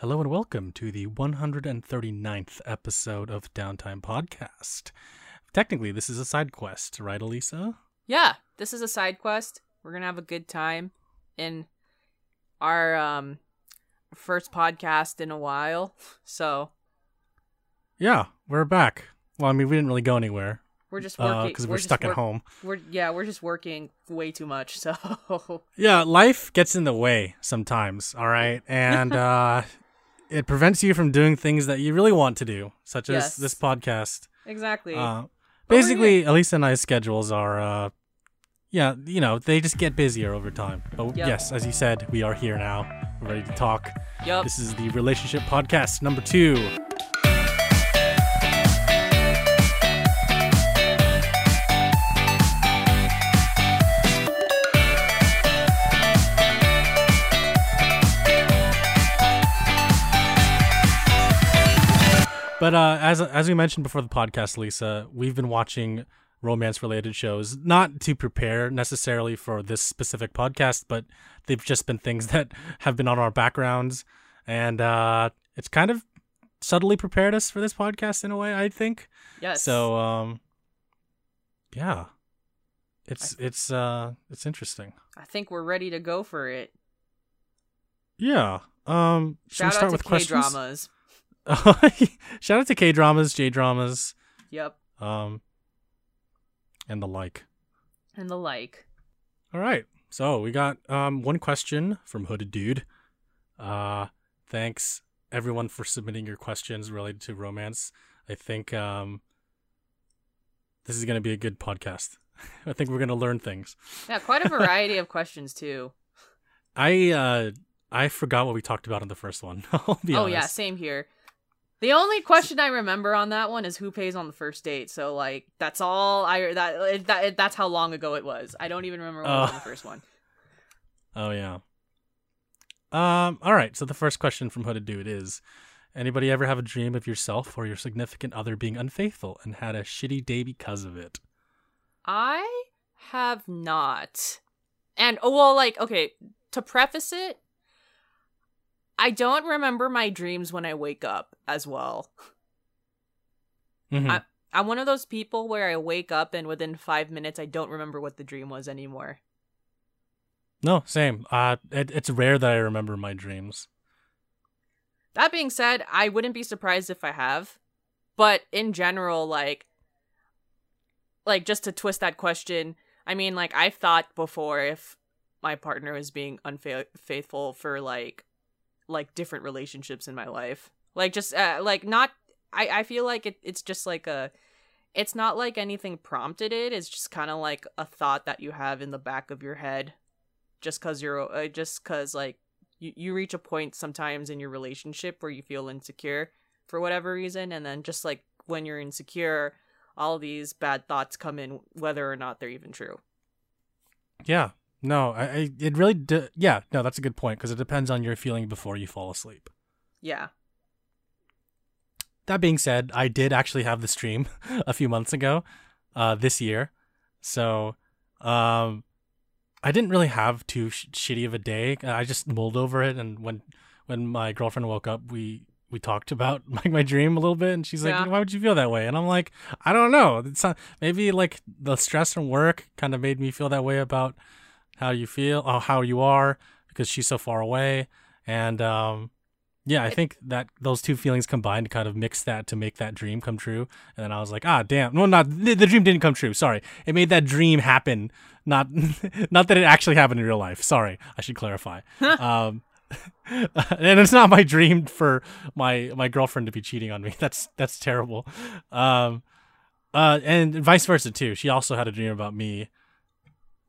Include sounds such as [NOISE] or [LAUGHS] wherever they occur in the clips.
Hello and welcome to the 139th episode of Downtime Podcast. Technically, this is a side quest, right, Elisa? Yeah, this is a side quest. We're gonna have a good time in our um first podcast in a while. [LAUGHS] So Yeah, we're back. Well, I mean, we didn't really go anywhere we're just working because we're, just stuck at work- home. We're yeah, we're just working way too much. [LAUGHS] So Yeah, life gets in the way sometimes, all right? [LAUGHS] And uh, it prevents you from doing things that you really want to do, such as Yes. this podcast. exactly. Uh, basically, Elisa and I's schedules are, uh, yeah, you know, they just get busier over time. But Yep. yes, as you said, we are here now. We're ready to talk. Yup. This is the relationship podcast number two. But uh, as as we mentioned before the podcast, Lisa, we've been watching romance related shows not to prepare necessarily for this specific podcast, but they've just been things [LAUGHS] that have been on our backgrounds, and uh, it's kind of subtly prepared us for this podcast in a way. I think. yes. So, um, yeah, it's it's uh it's interesting. I think we're ready to go for it. Yeah. Um, should we start with K questions? [LAUGHS] Shout out to K dramas, J dramas, Yep. um, and the like. And the like. All right. So we got um one question from Hooded Dude. Uh, thanks everyone for submitting your questions related to romance. I think um this is gonna be a good podcast. [LAUGHS] I think we're gonna learn things. Yeah, quite a [LAUGHS] variety of questions too. I uh I forgot what we talked about in the first one. Oh honest. yeah, same here. The only question I remember on that one is who pays on the first date. So like that's all I that that that's how long ago it was. I don't even remember on the first one. Oh yeah. Um. All right. So the first question from Hooded Dude is: Anybody ever have a dream of yourself or your significant other being unfaithful and had a shitty day because of it? I have not. And oh well like okay, to preface it, I don't remember my dreams when I wake up as well. Mhm. I- I'm one of those people where I wake up and within 5 minutes I don't remember what the dream was anymore. No, same. Uh, it, it's rare that I remember my dreams. That being said, I wouldn't be surprised if I have. But in general, like like just to twist that question, I mean like I've thought before if my partner was being unfaithful for like like different relationships in my life. Like just uh, like not I I feel like it, it's just like a it's not like anything prompted it. It's just kind of like a thought that you have in the back of your head just cuz you're uh, just cuz like you, you reach a point sometimes in your relationship where you feel insecure for whatever reason and then just like when you're insecure all these bad thoughts come in whether or not they're even true Yeah. No, I, I it really. De- yeah. No, that's a good point because it depends on your feeling before you fall asleep. yeah That being said, I did actually have the stream [LAUGHS] a few months ago, uh, this year. So, um, I didn't really have too sh- shitty of a day. I just mulled over it, and when when my girlfriend woke up, we we talked about [LAUGHS] like my dream a little bit, and she's like, Yeah. "Why would you feel that way?" And I'm like, "I don't know. It's not, maybe like the stress from work kind of made me feel that way about how you feel, or how you are, because she's so far away, and um." Yeah, I think that those two feelings combined kind of mixed that to make that dream come true. And then I was like, ah, damn. Well, not the, the dream didn't come true. Sorry, it made that dream happen. Not, [LAUGHS] not that it actually happened in real life. Sorry, I should clarify. um, [LAUGHS] and it's not my dream for my my girlfriend to be cheating on me. [LAUGHS] That's that's terrible. Um, uh, and vice versa too. She also had a dream about me,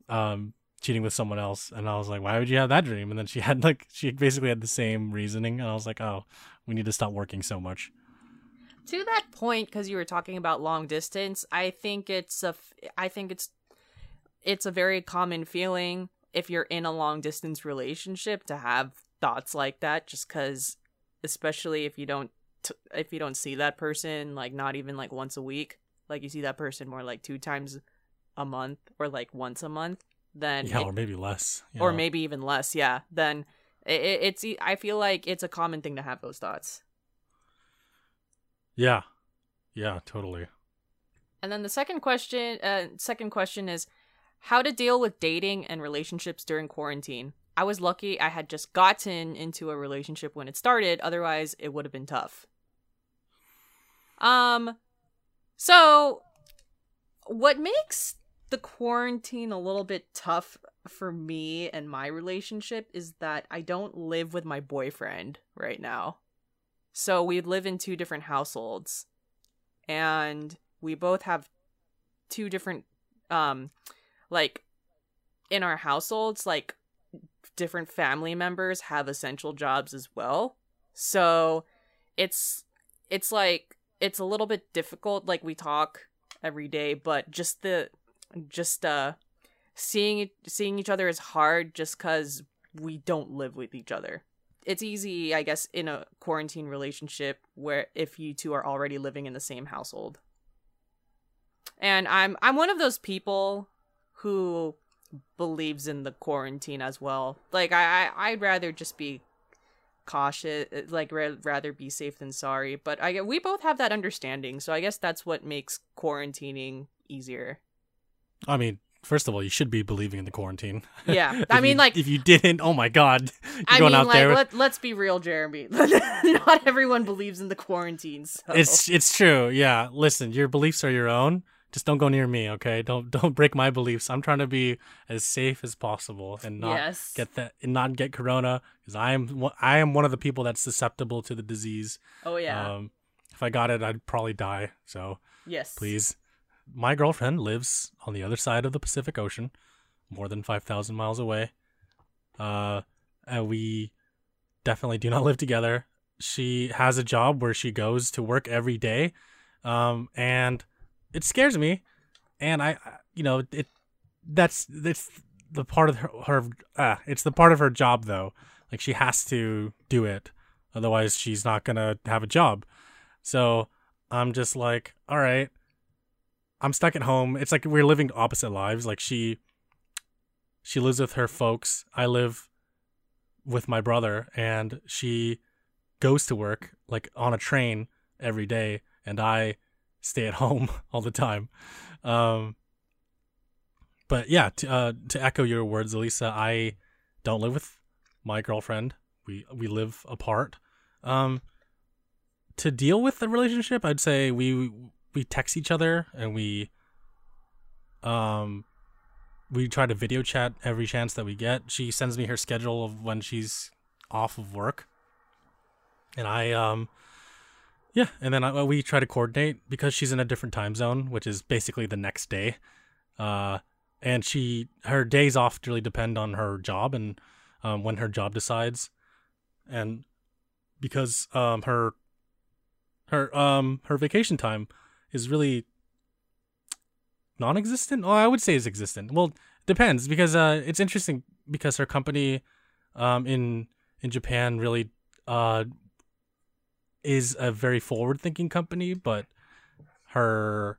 um, cheating with someone else, and I was like, why would you have that dream? And then she [LAUGHS] had like she basically had the same reasoning, and I was like, oh, we need to stop working so much. to that point because you were talking about long distance i think it's a i think it's it's a very common feeling if you're in a long distance relationship to have thoughts like that just because especially if you don't t- if you don't see that person like not even like once a week like you see that person more like two times a month or like once a month then yeah, it- or maybe less. or know. maybe even less yeah then It, it, it's I feel like it's a common thing to have those thoughts. Yeah. Yeah, totally. And then the second question, uh, second question is how to deal with dating and relationships during quarantine. I was lucky I had just gotten into a relationship when it started, otherwise it would have been tough. Um so what makes the quarantine a little bit tough for me and my relationship is that I don't live with my boyfriend right now. So we live in two different households. And we both have two different um like in our households like different family members have essential jobs as well. So it's it's like it's a little bit difficult like we talk every day, but just the just uh seeing seeing each other is hard just cuz we don't live with each other. It's easy, I guess, in a quarantine relationship where if you two are already living in the same household. And I'm I'm one of those people who believes in the quarantine as well. Like I, I I'd rather just be cautious, like ra- rather be safe than sorry. But I we both have that understanding, so I guess that's what makes quarantining easier. I mean, first of all, you should be believing in the quarantine. [LAUGHS] Yeah, I mean, you- like if you didn't, oh my god, [LAUGHS] you're I going mean, out like there. with- let, let's be real, Jeremy. [LAUGHS] Not everyone believes in the quarantines. So. It's it's true. Yeah. Listen, your beliefs are your own. Just don't go near me, okay? Don't don't break my beliefs. I'm trying to be as safe as possible and not yes. get that and not get corona because I am one- I am one of the people that's susceptible to the disease. oh yeah. Um, if I got it, I'd probably die. So yes. please, my girlfriend lives on the other side of the Pacific Ocean, more than five thousand miles away. Uh, and we definitely do not [LAUGHS] live together. She has a job where she goes to work every day, um, and it scares me. And I, you know, it that's that's the part of her, her ah, it's the part of her job though. Like she has to do it, otherwise she's not gonna have a job. So I'm just like, all right, I'm stuck at home. It's like we're living opposite lives. Like she she lives with her folks. I live with my brother and she goes to work like on a train every day and I stay at [LAUGHS] home all the time. Um but yeah, to, uh, to echo your words, Elisa, I don't live with my girlfriend. We we live apart. Um to deal with the relationship, I'd say we we text each other and we um we try to video chat every chance that we get. She sends me her schedule of when she's off of work. And I um yeah, and then I, we try to coordinate because she's in a different time zone, which is basically the next day. Uh and she her days off really depend on her job and um, when her job decides and because um her her um her vacation time is really non-existent? Oh i would say is existent. Well depends because uh it's interesting because her company um in in japan really uh is a very forward thinking company but her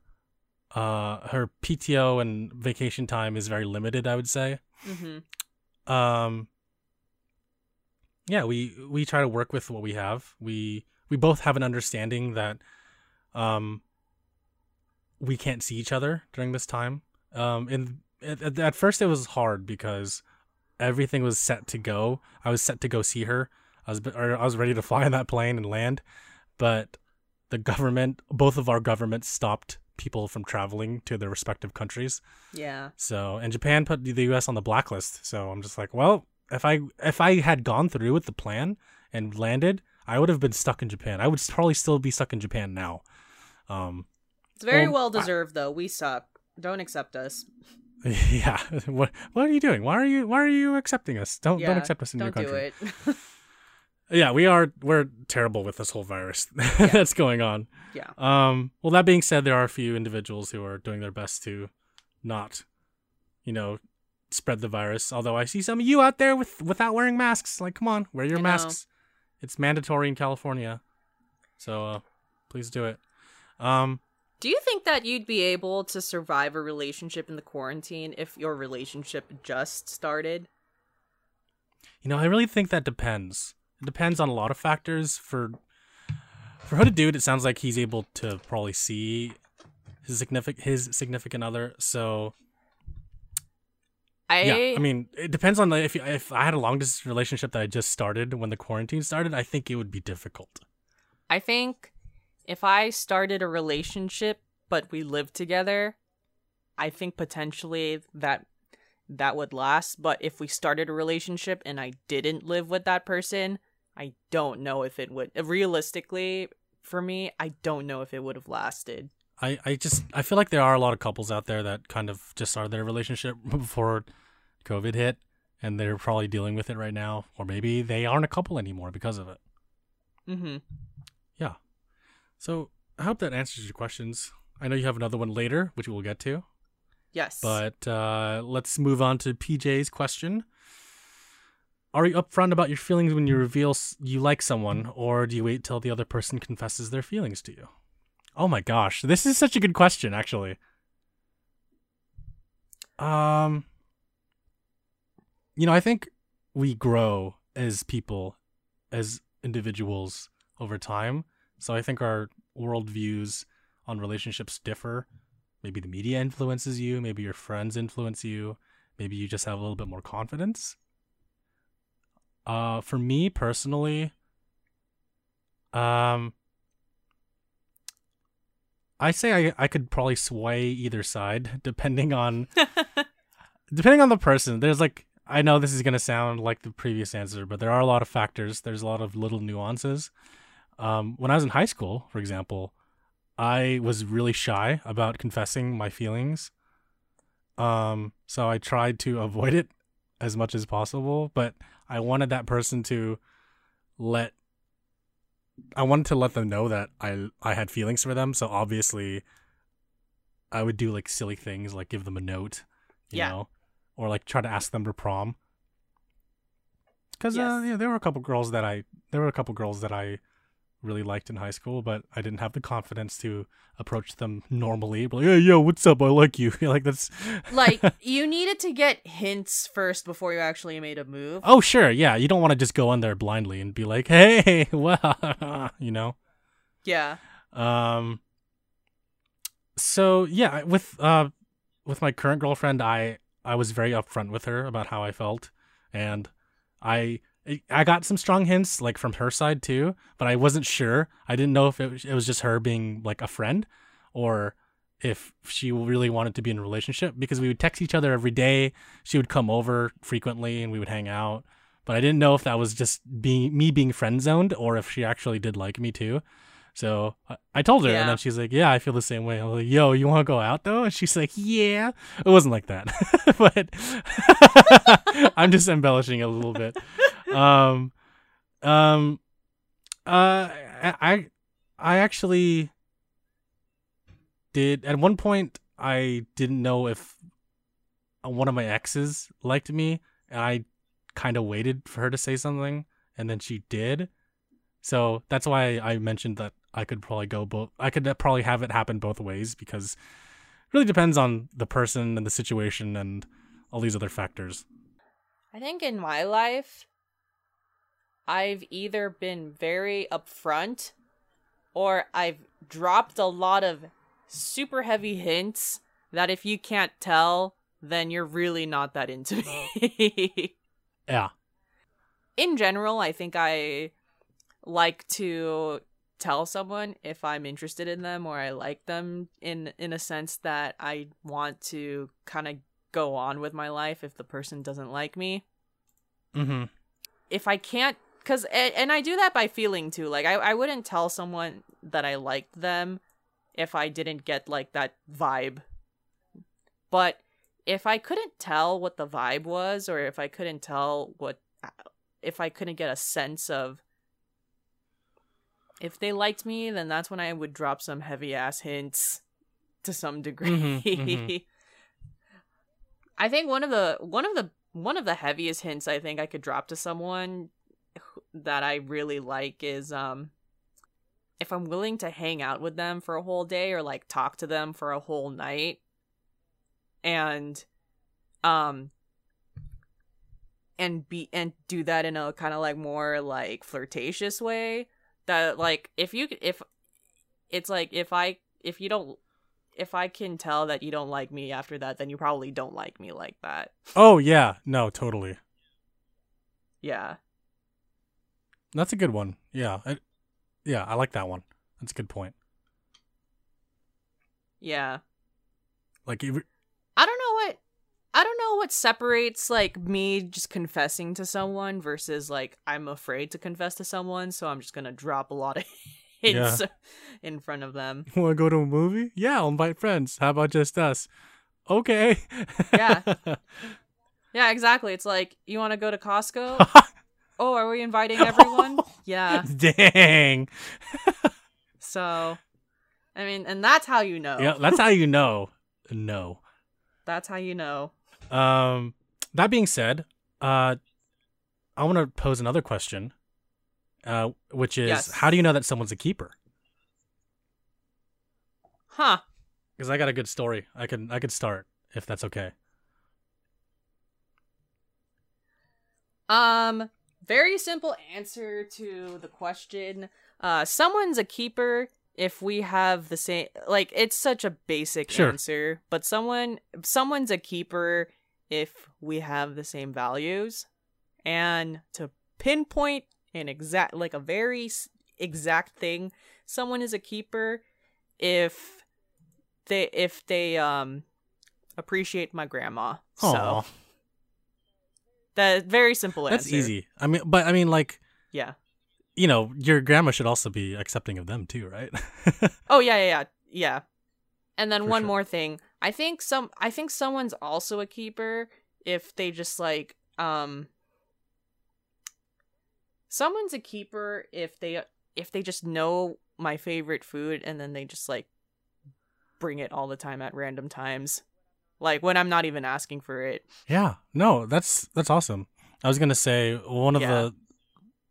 uh her pto and vacation time is very limited i would say. Mm-hmm. um yeah we we try to work with what we have. We we both have an understanding that um we can't see each other during this time um and at, at first it was hard because everything was set to go i was set to go see her i was or i was ready to fly [LAUGHS] on that plane and land but the government both of our governments stopped people from traveling to their respective countries Yeah. so, and Japan put the U.S. on the blacklist. So I'm just like, well, if I if I had gone through with the plan and landed, I would have been stuck in Japan. I would probably still be stuck in Japan now. Um, It's very Well, well I- deserved, though. We suck. Don't accept us. [LAUGHS] yeah. [LAUGHS] what What are you doing? Why are you Why are you accepting us? Don't Yeah, Don't accept us in Don't your do country. it. [LAUGHS] Yeah, we are. We're terrible with this whole virus that's going on. yeah. Um, well, that being said, there are a few individuals who are doing their best to not, you know, spread the virus. Although I see some of you out there with without wearing masks. Like, come on, wear your I know. masks. It's mandatory in California, so uh, please do it. Um, Do you think that you'd be able to survive a relationship in the quarantine if your relationship just started? You know, I really think that depends. It depends on a lot of factors. For for Hooded Dude, it sounds like he's able to probably see his significant his significant other. So I yeah, I mean, it depends on the, if if I had a long distance relationship that I just started when the quarantine started. I think it would be difficult. I think if I started a relationship but we lived together, I think potentially that that would last. But if we started a relationship and I didn't live with that person, I don't know if it would. Realistically, for me, I don't know if it would have lasted. I, I just I feel like there are a lot of couples out there that kind of just started their relationship [LAUGHS] before COVID hit and they're probably dealing with it right now or maybe they aren't a couple anymore because of it. Mm-hmm. So I hope that answers your questions. I know you have another one later, which we'll get to, Yes. but uh, let's move on to PJ's question. Are you upfront about your feelings when you reveal you like someone, or do you wait till the other person confesses their feelings to you? Oh my gosh, this is such a good question, actually. Um, you know, I think we grow as people, as individuals over time. So I think our worldviews on relationships differ. Maybe the media influences you, maybe your friends influence you, maybe you just have a little bit more confidence. Uh, for me personally, um, I say I I could probably sway either side [LAUGHS] depending on [LAUGHS] depending on the person. There's like I know this is gonna sound like the previous answer, but there are a lot of factors. There's a lot of little nuances. Um, when I was in high school, for example, I was really shy about confessing my feelings. Um, so I tried to [LAUGHS] avoid it as much as possible, but I wanted that person to let I wanted to let them know that I I had feelings for them, so obviously I would do like silly things like give them a note, you Yeah. know, or like try to ask them to prom. Cuz uh, Yes. yeah, there were a couple girls that I there were a couple girls that I really liked in high school, but I didn't have the confidence to approach them normally. Be like, hey, yo, what's up? I like you. [LAUGHS] like that's [LAUGHS] like you needed to get hints first before you actually made a move. oh sure, yeah. You don't want to just go in there blindly and be like, hey, [LAUGHS] well, you know. Yeah. Um. So yeah, with uh, with my current girlfriend, I I was very upfront with her about how I felt, and I I got some strong hints like from her side too, but I wasn't sure. I didn't know if it was, it was just her being like a friend, or if she really wanted to be in a relationship because we would text each other every day. She would come over frequently and we would hang out. But I didn't know if that was just being me being friend zoned or if she actually did like me too. So I, told her, Yeah. and then she's like, "Yeah, I feel the same way." I was like, "Yo, you want to go out though?" And she's like, "Yeah." It wasn't like that, [LAUGHS] but [LAUGHS] I'm just embellishing a little bit. [LAUGHS] Um, um, uh, I, I, actually did at one point. I didn't know if one of my exes liked me, and I kind of waited for her to say something, and then she did. So that's why I mentioned that I could probably go both. I could probably have it happen both ways because it really depends on the person and the situation and all these other factors. I think in my life, I've either been very upfront or I've dropped a lot of super heavy hints that if you can't tell, then you're really not that into me. [LAUGHS] Yeah. in general, I think I like to tell someone if I'm interested in them or I like them in in a sense that I want to kind of go on with my life if the person doesn't like me. Mm-hmm. If I can't cuz and, and I do that by feeling too. Like I I wouldn't tell someone that I liked them if I didn't get like that vibe. But if I couldn't tell what the vibe was or if I couldn't tell what if I couldn't get a sense of if they liked me, then that's when I would drop some heavy ass hints to some degree. Mhm, mhm. [LAUGHS] I think one of the one of the one of the heaviest hints I think I could drop to someone that I really like is um if I'm willing to hang out with them for a whole day or like talk to them for a whole night and um and be and do that in a kind of like more like flirtatious way that like if you if it's like if I if you don't if I can tell that you don't like me after that then you probably don't like me like that. Oh yeah, no, totally. Yeah. That's a good one. Yeah, I, yeah, I like that one. That's a good point. Yeah. Like, you- I don't know what I don't know what separates like me just confessing to someone versus like I'm afraid to confess to someone, so I'm just gonna drop a lot of [LAUGHS] hints in front of them. want to go to a movie? Yeah, I'll invite friends. How about just us? Okay. Yeah. [LAUGHS] Yeah, exactly. It's like you want to go to Costco. [LAUGHS] oh, are we inviting [LAUGHS] everyone? yeah. [LAUGHS] Dang. So, I mean, and that's how you know. Yeah, that's how you know. No. That's how you know. Um, that being said, uh, I want to pose another question, uh, which is, Yes. how do you know that someone's a keeper? Huh. Because I got a good story. I can I could start if that's okay. Um, very simple answer to the question. Uh, someone's a keeper if we have the same. Like, it's such a basic Sure. answer, but someone, someone's a keeper if we have the same values. And to pinpoint an exact, like a very exact thing, someone is a keeper if they if they um appreciate my grandma. So That very simple that's answer. easy. I mean, but I mean, like, Yeah. you know, your grandma should also be accepting of them too, right? [LAUGHS] Oh yeah, yeah, yeah, yeah. And then For one sure. more thing. I think some. I think someone's also a keeper if they just like um. Someone's a keeper if they if they just know my favorite food and then they just like bring it all the time at random times, like when I'm not even asking for it. yeah. No, that's that's awesome. I was gonna say one of Yeah.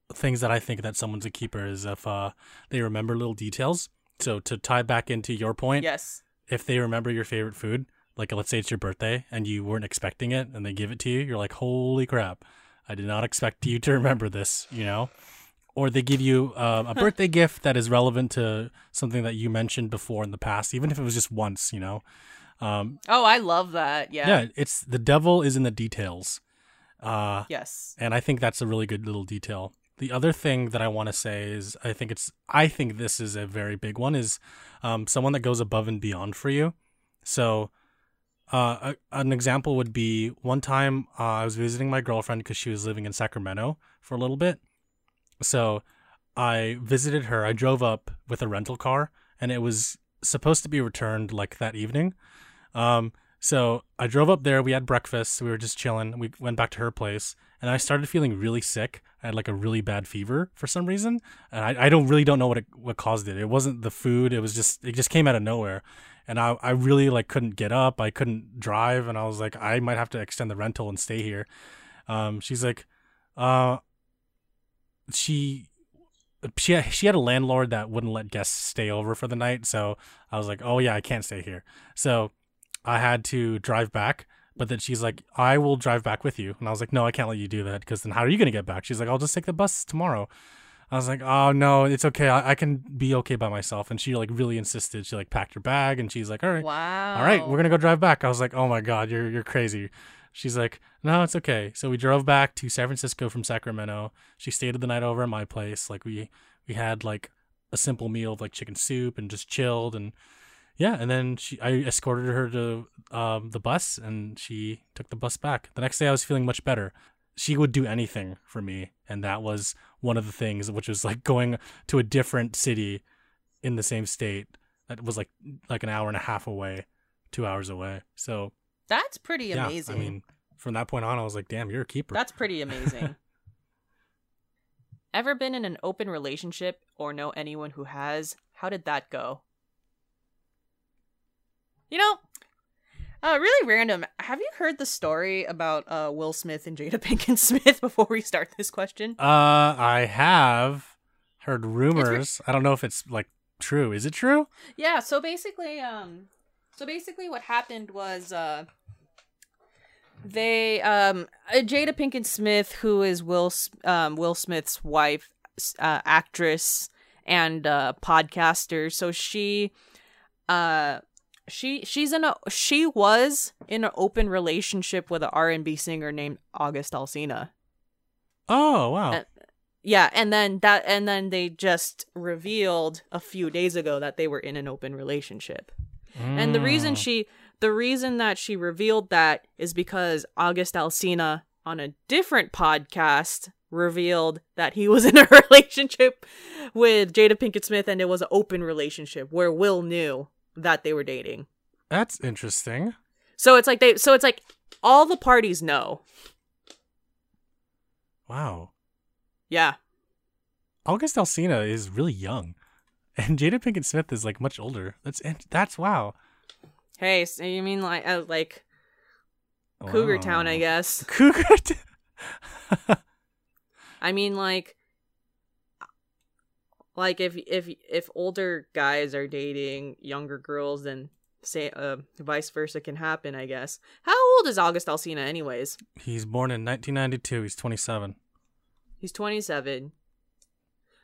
the things that I think that someone's a keeper is if uh they remember little details. So to tie back into your point, Yes. if they remember your favorite food, like let's say it's your birthday and you weren't expecting it and they give it to you, you're like, holy crap, I did not expect you to [LAUGHS] remember this, you know? Or they give you uh, a [LAUGHS] birthday gift that is relevant to something that you mentioned before in the past, even if it was just once, you know? Um, Oh, I love that. Yeah. yeah, it's the devil is in the details. Uh, Yes. and I think that's a really good little detail. The other thing that I want to say is I think it's I think this is a very big one is um, someone that goes above and beyond for you. So uh, a, an example would be one time uh, I was visiting my girlfriend because she was living in Sacramento for a little bit. So I visited her. I drove up with a rental car, and it was supposed to be returned like that evening. Um, so I drove up there. We had breakfast. We were just chilling. We went back to her place, and I started feeling really sick. I had like a really bad fever for some reason, and I, I don't really don't know what it, what caused it. It wasn't the food. It was just it just came out of nowhere, and I I really like couldn't get up. I couldn't drive, and I was like I might have to extend the rental and stay here. Um, she's like, uh, she she she had a landlord that wouldn't let guests stay over for the night, so I was like, oh yeah, I can't stay here. So I had to drive back. But then she's like, I will drive back with you. And I was like, no, I can't let you do that because then how are you going to get back? She's like, I'll just take the bus tomorrow. I was like, oh no, it's okay. I, I can be okay by myself. And she like really insisted. She like packed her bag and she's like, all right, Wow. all right, we're gonna go drive back. I was like, oh my god, you're you're crazy. She's like, no, it's okay. So we drove back to San Francisco from Sacramento. She stayed the night over at my place. Like we we had like a simple meal of like chicken soup and just chilled and yeah. And then she I escorted her to um, the bus and she took the bus back. The next day I was feeling much better. She would do anything for me, and that was one of the things, which was like going to a different city in the same state that was like like an hour and a half away, two hours away. So That's pretty yeah, amazing. I mean, from that point on, I was like, damn, you're a keeper. That's pretty [LAUGHS] amazing. Ever been in an open relationship or know anyone who has? How did that go? You know, uh, really random. Have you heard the story about uh, Will Smith and Jada [LAUGHS] Pinkett Smith before we start this question? uh, I have heard rumors. I don't know if it's like true. Is it true? Yeah, so basically, um, so basically, what happened was, uh, they um uh, Jada Pinkett Smith, who is Will um Will Smith's wife, uh, actress and uh podcaster. So she uh she she's in a she was in an open relationship with an R&B singer named August Alsina. Oh wow. Uh, Yeah, and then that and then they just revealed a few days ago that they were in an open relationship. And the reason Mm. she the reason that she revealed that is because August Alsina on a different podcast revealed that he was in a [LAUGHS] relationship with Jada Pinkett Smith and it was an open relationship where Will knew that they were dating. That's interesting. So it's like they so it's like all the parties know. Wow. Yeah. August Alsina is really young, [LAUGHS] and Jada Pinkett Smith is like much older. That's that's wow. Hey, so you mean like uh, like Cougar Town, I guess. Cougar. T- [LAUGHS] I mean like like if if if older guys are dating younger girls then say uh vice versa can happen, I guess. How old is August Alsina anyways? He's born in 1992. He's 27. He's 27.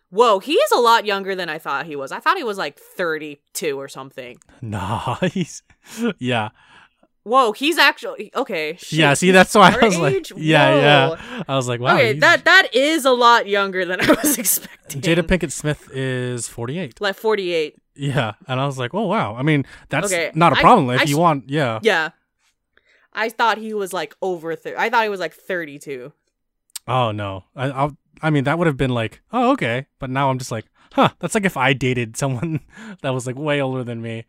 Whoa, he is a lot younger than I thought he was. I thought he was like 32 or something. [LAUGHS] Nah, he's [LAUGHS] yeah, Whoa, he's actually okay. shit, yeah. See, that's why I was like, age? yeah, Whoa. yeah. I was like, wow. okay, he's- that that is a lot younger than I was [LAUGHS] expecting. Jada Pinkett Smith is 48. like 48. Yeah, and I was like, oh wow. I mean, that's Okay, not a problem if I you want. Yeah. Yeah. I thought he was like over 30. I thought he was like 32. Oh no. I I'll, I mean, that would have been like, oh okay. But now I'm just like, huh. That's like if I dated someone [LAUGHS] that was like way older than me.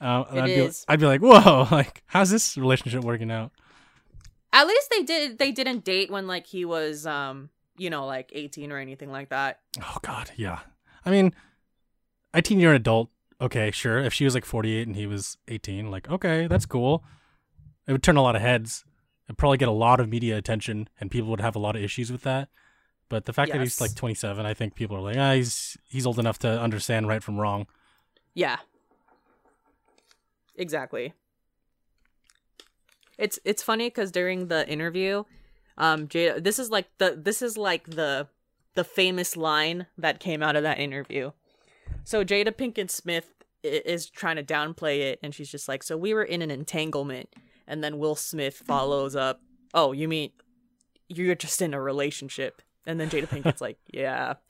Uh, It I'd be, is. I'd be like, whoa. [LAUGHS] Like, how's this relationship working out? At least they did they didn't date when like he was um, you know, like 18 or anything like that. Oh God, yeah. I mean, 18 year adult. Okay, sure. If she was like 48 and he was 18, like okay, that's cool. It would turn a lot of heads. It'd probably get a lot of media attention, and people would have a lot of issues with that. But the fact that he's like 27, I think people are like, ah, he's he's old enough to understand right from wrong. Yeah. Exactly. It's it's funny cuz during the interview, um Jada this is like the this is like the the famous line that came out of that interview. So Jada Pinkett Smith is trying to downplay it and she's just like, "So we were in an entanglement." And then Will Smith follows up, "Oh, you mean you're just in a relationship?" And then Jada Pinkett's like, "Yeah." [LAUGHS]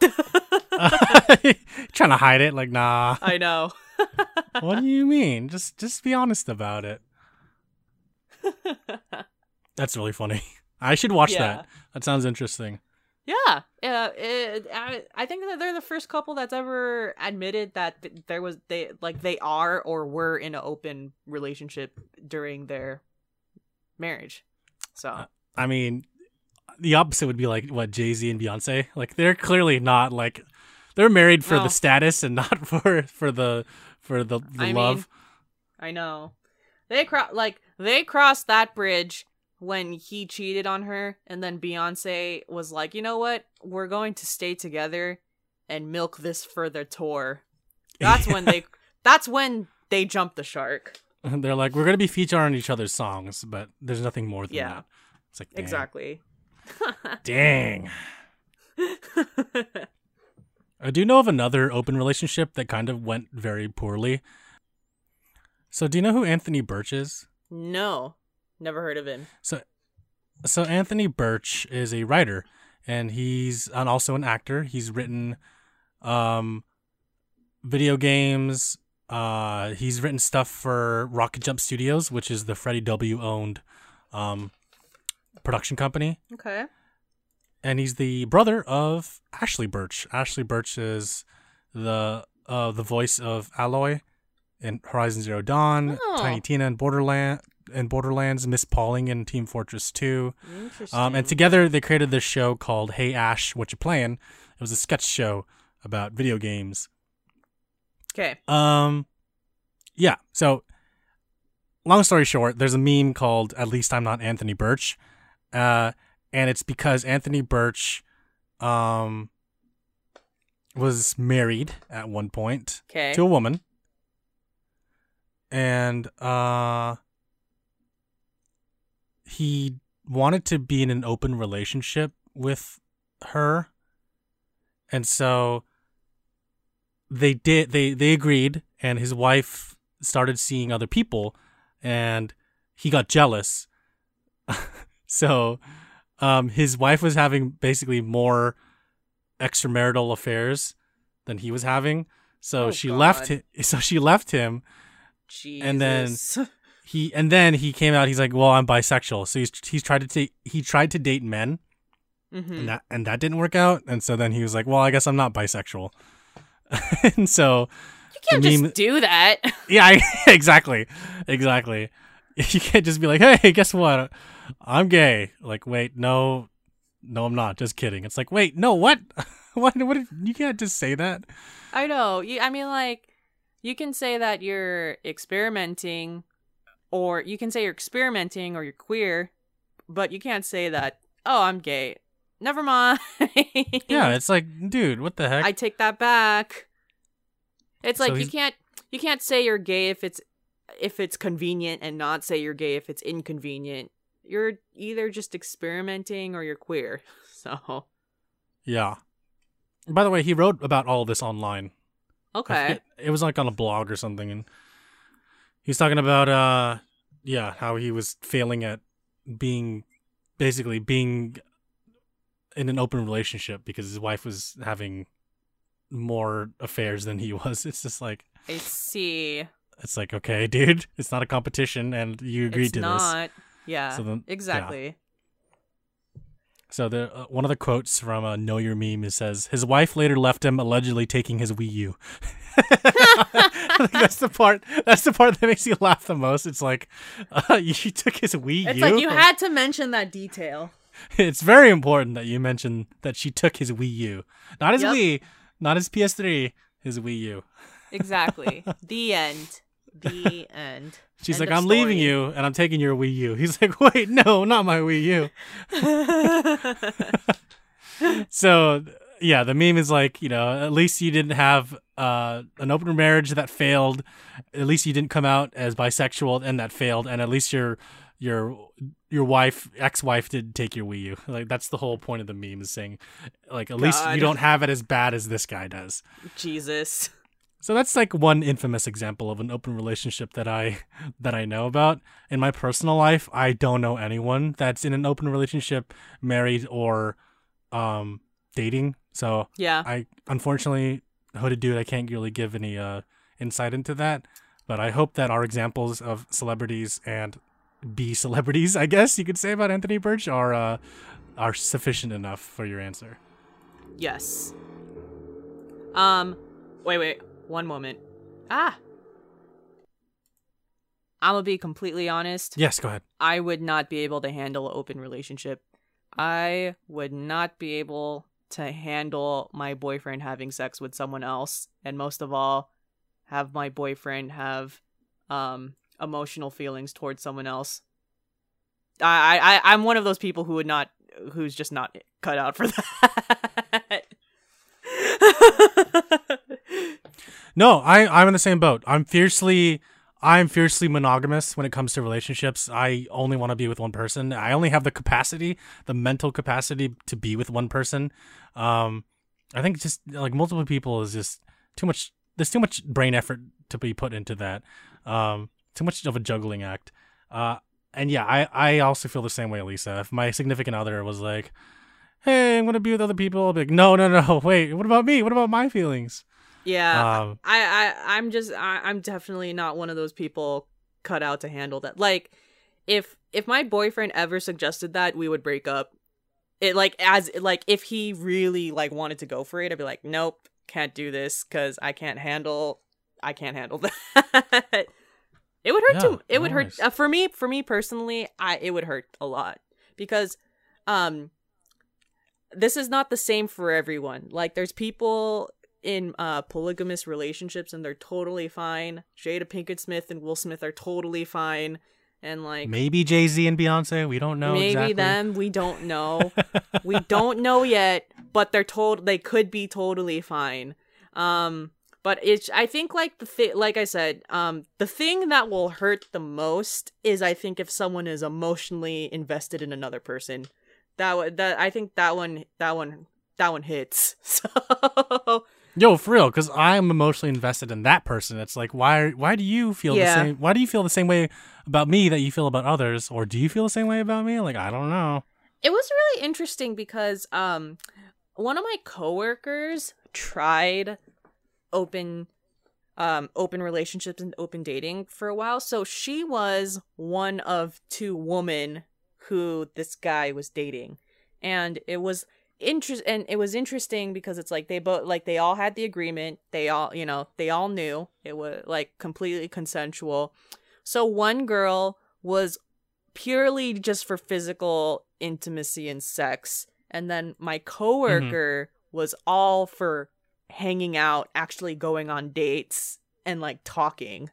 [LAUGHS] Trying to hide it, like, nah. I know. What do you mean? Just just be honest about it. [LAUGHS] That's really funny. I should watch Yeah. that. That sounds interesting. Yeah, uh, it, I, I think that they're the first couple that's ever admitted that th- there was they like they are or were in an open relationship during their marriage. So Uh, I mean, the opposite would be like what Jay Z and Beyonce. Like they're clearly not like they're married for No. the status and not [LAUGHS] for for the for the, the I love. mean, I know they cro- like they crossed that bridge when he cheated on her, and then Beyonce was like, you know what, we're going to stay together and milk this for the tour. [LAUGHS] That's when they. That's when they jumped the shark. [LAUGHS] they're like we're gonna be featured on each other's songs, but there's nothing more than Yeah. that. It's like dang. Exactly. Dang. I do know of another open relationship that kind of went very poorly. So do you know who Anthony Burch is? no, never heard of him. So, so Anthony Burch is a writer, and he's and also an actor. He's written, um, video games. Uh, he's written stuff for Rocket Jump Studios, which is the Freddie W owned, um, production company. Okay. And he's the brother of Ashly Burch. Ashly Burch is the uh the voice of Aloy in Horizon Zero Dawn, Oh. Tiny Tina in Borderland in Borderlands, Miss Pauling in Team Fortress 2. Interesting. Um, and together they created this show called Hey Ash, What You Playing? It was a sketch show about video games. okay. Um, yeah. So, long story short, there's a meme called "At least I'm not Anthony Burch," uh, and it's because Anthony Burch, um, was married at one point Okay. to a woman, and uh, he wanted to be in an open relationship with her. And so they did they they agreed and his wife started seeing other people and he got jealous. [LAUGHS] so um his wife was having basically more extramarital affairs than he was having. So Oh, she God. left him [LAUGHS] so she left him Jesus. And then- [LAUGHS] he and then he came out he's like well i'm bisexual so he's he's tried to take he tried to date men Mhm. and that and that didn't work out and so then he was like well i guess i'm not bisexual [LAUGHS] and so you can't the just do that. yeah I, exactly exactly you can't just be like hey guess what i'm gay like wait no no i'm not just kidding it's like wait no what [LAUGHS] what what you can't just say that I know. You, I mean, like, you can say that you're experimenting, or you can say you're experimenting or you're queer, but you can't say that. Oh, I'm gay. Never mind. [LAUGHS] yeah it's like dude what the heck I take that back. It's So like you can't you can't say you're gay if it's if it's convenient and not say you're gay if it's inconvenient. You're either just experimenting or you're queer. [LAUGHS] So yeah by the way he wrote about all this online okay. It was like on a blog or something, and he's talking about uh, yeah, how he was failing at being, basically being in an open relationship because his wife was having more affairs than he [LAUGHS] was. It's just like I see. it's like okay, dude, it's not a competition, and you agreed it's to this. Yeah. So then- yeah. exactly. So the uh, one of the quotes from uh, Know Your Meme is says his wife later left him allegedly taking his Wii U. [LAUGHS] that's the part. That's the part that makes you laugh the most. It's like uh, [LAUGHS] you took his Wii It's U. It's like you had to mention that detail. it's very important that you mention that she took his Wii U, not his Yep. Wii, not his PS3, his Wii U. [LAUGHS] Exactly. the end. [LAUGHS] The end. She's End like, I'm leaving you, and I'm taking your Wii U. [LAUGHS] He's like, wait, no, not my Wii U. [LAUGHS] so yeah the meme is like you know at least you didn't have uh, an open marriage that failed at least you didn't come out as bisexual and that failed and at least your your your wife ex-wife didn't take your wii u like that's the whole point of the meme is saying like at least you don't have it as bad as this guy does Jesus. So that's like one infamous example of an open relationship that I that I know about. In my personal life, I don't know anyone that's in an open relationship, married or um dating. So Yeah. I unfortunately hooded dude, I can't really give any uh insight into that. But I hope that our examples of celebrities and B [LAUGHS] celebrities, I guess you could say about Anthony Burch are uh are sufficient enough for your answer. Yes. Um, wait, wait, one moment. Ah. I'm gonna be completely honest. Yes, go ahead. I would not be able to handle an open relationship. I would not be able to handle my boyfriend having sex with someone else, and most of all, have my boyfriend have um emotional feelings towards someone else. I I- I'm one of those people who would not who's just not cut out for [LAUGHS] that. No, I I'm in the same boat. I'm fiercely I'm fiercely monogamous when it comes to relationships. I only want to be with one person. I only have the capacity, the mental capacity to be with one person. Um I think just like multiple people is just too much there's too much brain effort to be put into that. Um too much of a juggling act. Uh and yeah, I I also feel the same way, Lisa. If my significant other was like, "Hey, I'm going to be with other people." I'll be like, "No, no, no. [LAUGHS] Wait. What about me? What about my feelings?" Yeah, Um I, I I'm just I, I'm definitely not one of those people cut out to handle that. Like if if my boyfriend ever suggested that, we would break up. It like as like if he really like wanted to go for it, I'd be like, nope, can't do this because I can't handle I can't handle [LAUGHS] that. it would hurt Yeah, too. It would hurt uh, for me. For me personally, I it would hurt a lot because um this is not the same for everyone. Like there's people in uh polygamous relationships and they're totally fine. Jada Pinkett Smith and Will Smith are totally fine. And like Maybe Jay Z and Beyonce. We don't know. maybe exactly. them, we don't know. [LAUGHS] we don't know yet, but they're told they could be totally fine. Um But it's I think like the thing like I said, um the thing that will hurt the most is I think if someone is emotionally invested in another person. That wa- that I think that one that one that one hits. [LAUGHS] So Yo, for real, because I'm emotionally invested in that person. It's like, why? Why do you feel Yeah. the same? Why do you feel the same way about me that you feel about others, or do you feel the same way about me? Like, I don't know. it was really interesting because um one of my coworkers tried open um open relationships and open dating for a while so she was one of two women who this guy was dating and it was interest and it was interesting because it's like they both like they all had the agreement. They all you know they all knew. It was like completely consensual. So one girl was purely just for physical intimacy and sex. And then my mm-hmm. coworker was all for hanging out actually going on dates and like talking.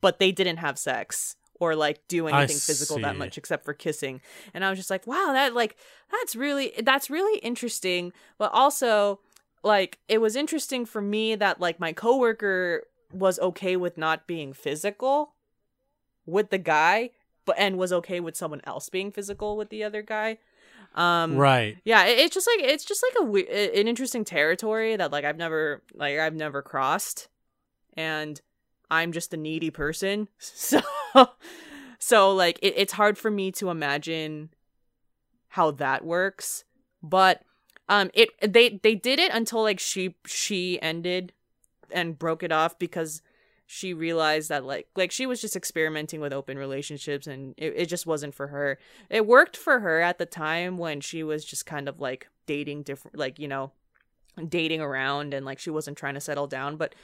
But they didn't have sex or like do I anything physical that much except for kissing. And i was just like wow that like that's really that's really interesting. But also like it was interesting for me that like my coworker was okay with not being physical with the guy but and was okay with someone else being physical with the other guy. Um right. yeah it, it's just like it's just like a we- an interesting territory that like i've never like i've never crossed. And i'm just a needy person [LAUGHS] so [LAUGHS] so like it, it's hard for me to imagine how that works but um it they they did it until like she she ended and broke it off because she realized that like like she was just experimenting with open relationships and it, it just wasn't for her. It worked for her at the time when she was just kind of like dating different like you know dating around and like she wasn't trying to settle down but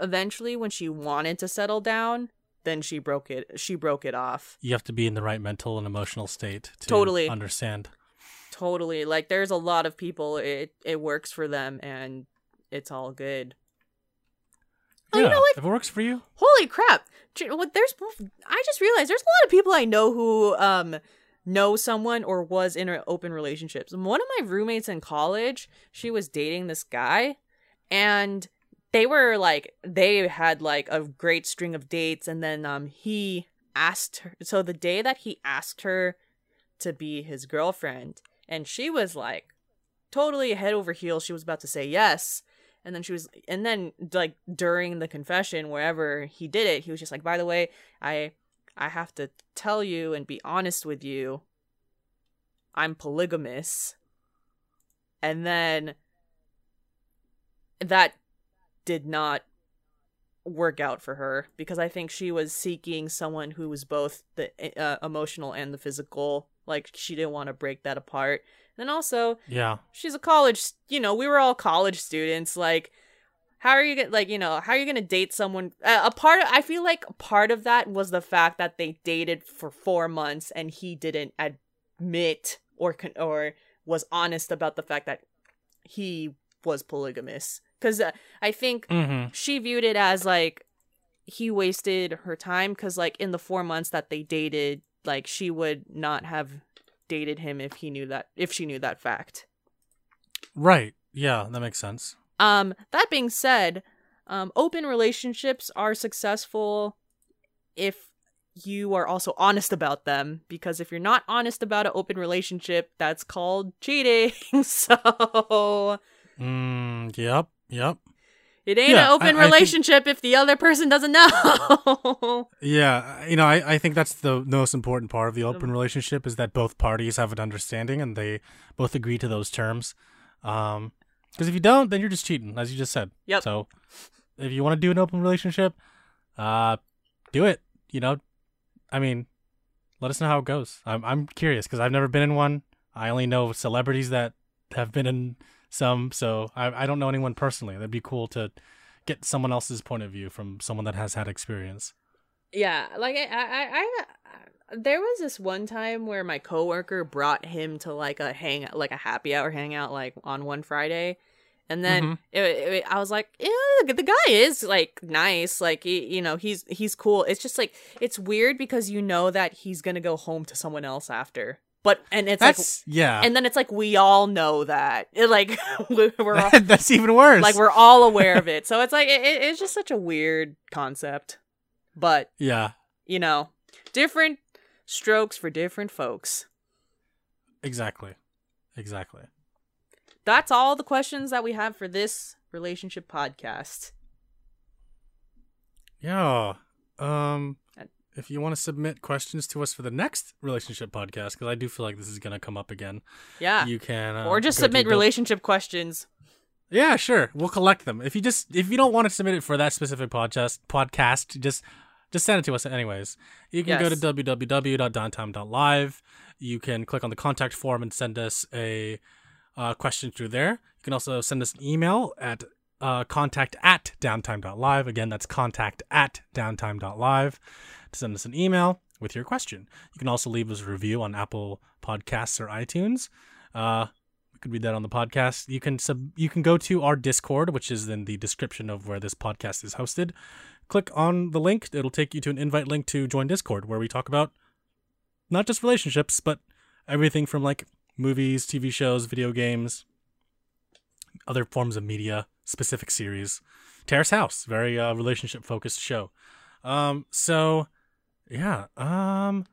eventually when she wanted to settle down then she broke it she broke it off You have to be in the right mental and emotional state to Totally. understand. totally like there's a lot of people it it works for them and it's all good Oh, yeah, you know what? if it works for you, holy crap what there's i just realized there's a lot of people i know who um know someone or was in a open relationships one of my roommates in college she was dating this guy and they were like they had like a great string of dates and then um he asked her so the day that he asked her to be his girlfriend and she was like totally head over heels she was about to say yes and then she was and then like during the confession wherever he did it he was just like by the way i i have to tell you and be honest with you i'm polygamous and then that did not work out for her because i think she was seeking someone who was both the uh, emotional and the physical. Like she didn't want to break that apart. And also yeah, she's a college you know we were all college students. Like how are you gonna like you know how are you gonna date someone? Uh, a part of, i feel like part of that was the fact that they dated for four months and he didn't admit or con- or was honest about the fact that he was polygamous because uh, i think hmm she viewed it as like he wasted her time because like in the four months that they dated like she would not have dated him if he knew that if she knew that fact right. Yeah, that makes sense. um that being said um open relationships are successful if you are also honest about them because if you're not honest about an open relationship that's called cheating [LAUGHS] so Mm, yep, yep. it ain't Yeah, an open I- I think- relationship if the other person doesn't know [LAUGHS] Yeah, you know, I, I think that's the most important part of the Um, open relationship is that both parties have an understanding and they both agree to those terms. Um, because if you don't, then you're just cheating, as you just said. Yep. So, if you want to do an open relationship, uh, do it. You know, I mean, let us know how it goes. I'm I'm curious because I've never been in one. I only know celebrities that have been in some, so I I don't know anyone personally. That'd be cool to get someone else's point of view from someone that has had experience. Yeah, like I, I, I, I, there was this one time where my coworker brought him to like a hang, like a happy hour hangout, like on one Friday, and then Mhm. it, it- I was like, yeah, the guy is like nice, like he, you know, he's he's cool. It's just like it's weird because you know that he's gonna go home to someone else after but and it's like yeah. and then it's like we all know that [LAUGHS] It, like [LAUGHS] we're all, [LAUGHS] That's even worse. like we're all aware of it so it's like it, it- it's just such a weird concept but yeah, you know different strokes for different folks exactly, exactly. that's all the questions that we have for this relationship podcast Yeah. Um, if you want to submit questions to us for the next relationship podcast, because I do feel like this is gonna come up again, yeah you can uh, or just submit relationship questions Yeah, sure. We'll collect them. If you just if you don't want to submit it for that specific podcast podcast, just just send it to us anyways. You can go to Yes. www.downtime.live. You can click on the contact form and send us a uh, question through there. You can also send us an email at uh, contact at downtime.live. Again, that's contact at downtime.live to send us an email with your question. You can also leave us a review on Apple Podcasts or iTunes. Uh, we could read that on the podcast. You can sub you can go to our Discord, which is in the description of where this podcast is hosted. Click on the link. It'll take you to an invite link to join Discord, where we talk about not just relationships, but everything from like movies, TV shows, video games, other forms of media, specific series. Terrace House, very uh, relationship focused show. Um, so yeah, um,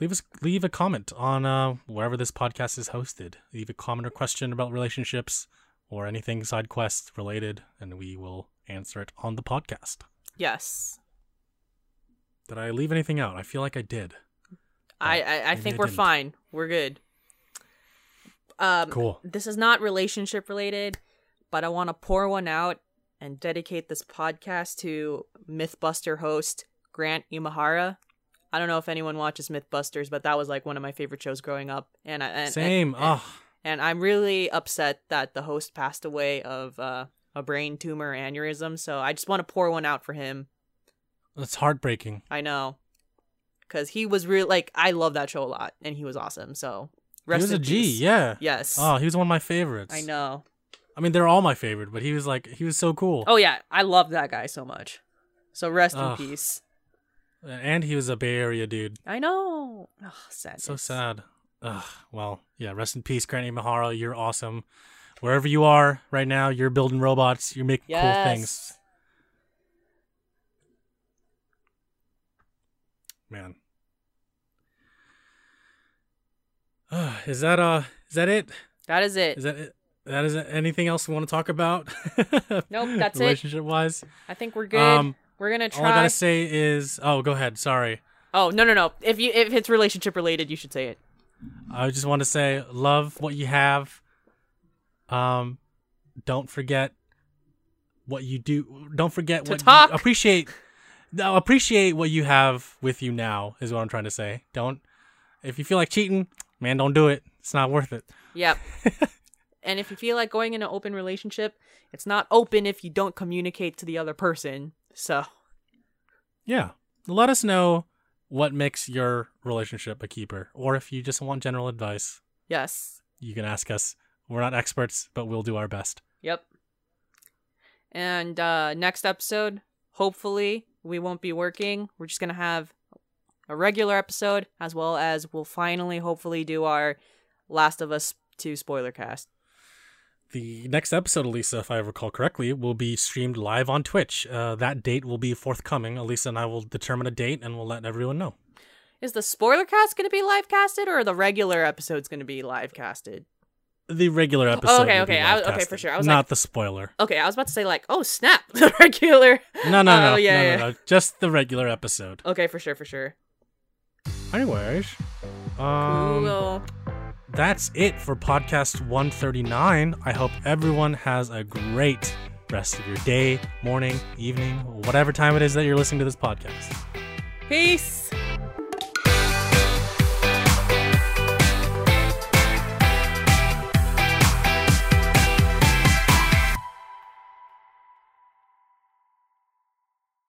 leave us leave a comment on uh, wherever this podcast is hosted. Leave a comment or question about relationships or anything side quest related, and we will answer it on the podcast. yes Did I leave anything out? I feel like I did. I, I, I think I we're fine. We're good. Um, Cool. This is not relationship related, but I want to pour one out and dedicate this podcast to Mythbuster host Grant Imahara. I don't know if anyone watches Mythbusters, but that was like one of my favorite shows growing up, and I and, Same. And, oh, and I'm really upset that the host passed away of uh, a brain tumor aneurysm. So I just want to pour one out for him. That's heartbreaking. I know, because he was real. Like I love that show a lot, and he was awesome. So rest he was a G. peace. Yeah. Yes. Oh, he was one of my favorites. I know. I mean, they're all my favorite, but he was like, he was so cool. Oh yeah, I love that guy so much. So rest Ugh. in peace. And he was a Bay Area dude. I know. Ugh, sad. So sad. Ugh. Well, yeah. Rest in peace, Grant Imahara. You're awesome. Wherever you are right now, you're building robots. You're making cool things. Man. Uh, is that uh? Is that it? That is it. Is that it? That is it? Anything else we want to talk about? [LAUGHS] Nope, that's it. Relationship wise. I think we're good. Um, we're gonna try. all I gotta say is, oh, go ahead. Sorry. Oh no no no! If you if it's relationship related, you should say it. I just want to say, love what you have. Um, don't forget what you do. Don't forget To what talk. You appreciate. No, appreciate what you have with you now is what I'm trying to say. Don't. If you feel like cheating, man, don't do it. It's not worth it. Yep. [LAUGHS] and if you feel like going in an open relationship, it's not open if you don't communicate to the other person. So Yeah. Let us know what makes your relationship a keeper, or if you just want general advice, yes. you can ask us. We're not experts, but we'll do our best. Yep. And uh next episode, hopefully we won't be working. We're just gonna have a regular episode as well as we'll finally hopefully do our Last of Us 2 spoiler cast. The next episode, Elisa, if I recall correctly, will be streamed live on Twitch. Uh, that date will be forthcoming. Elisa and I will determine a date and we'll let everyone know. Is the spoiler cast gonna be live casted or the regular episode's gonna be live casted? The regular episode. okay, will be okay, I- okay, for sure. I was not like- the spoiler. Okay, I was about to say like, oh snap, [LAUGHS] the regular. No, no, no, Oh, yeah, no, yeah. no, no, just the regular episode. Okay, for sure, for sure. Anyways, um, cool. That's it for podcast 139. I hope everyone has a great rest of your day, morning, evening, whatever time it is that you're listening to this podcast. Peace.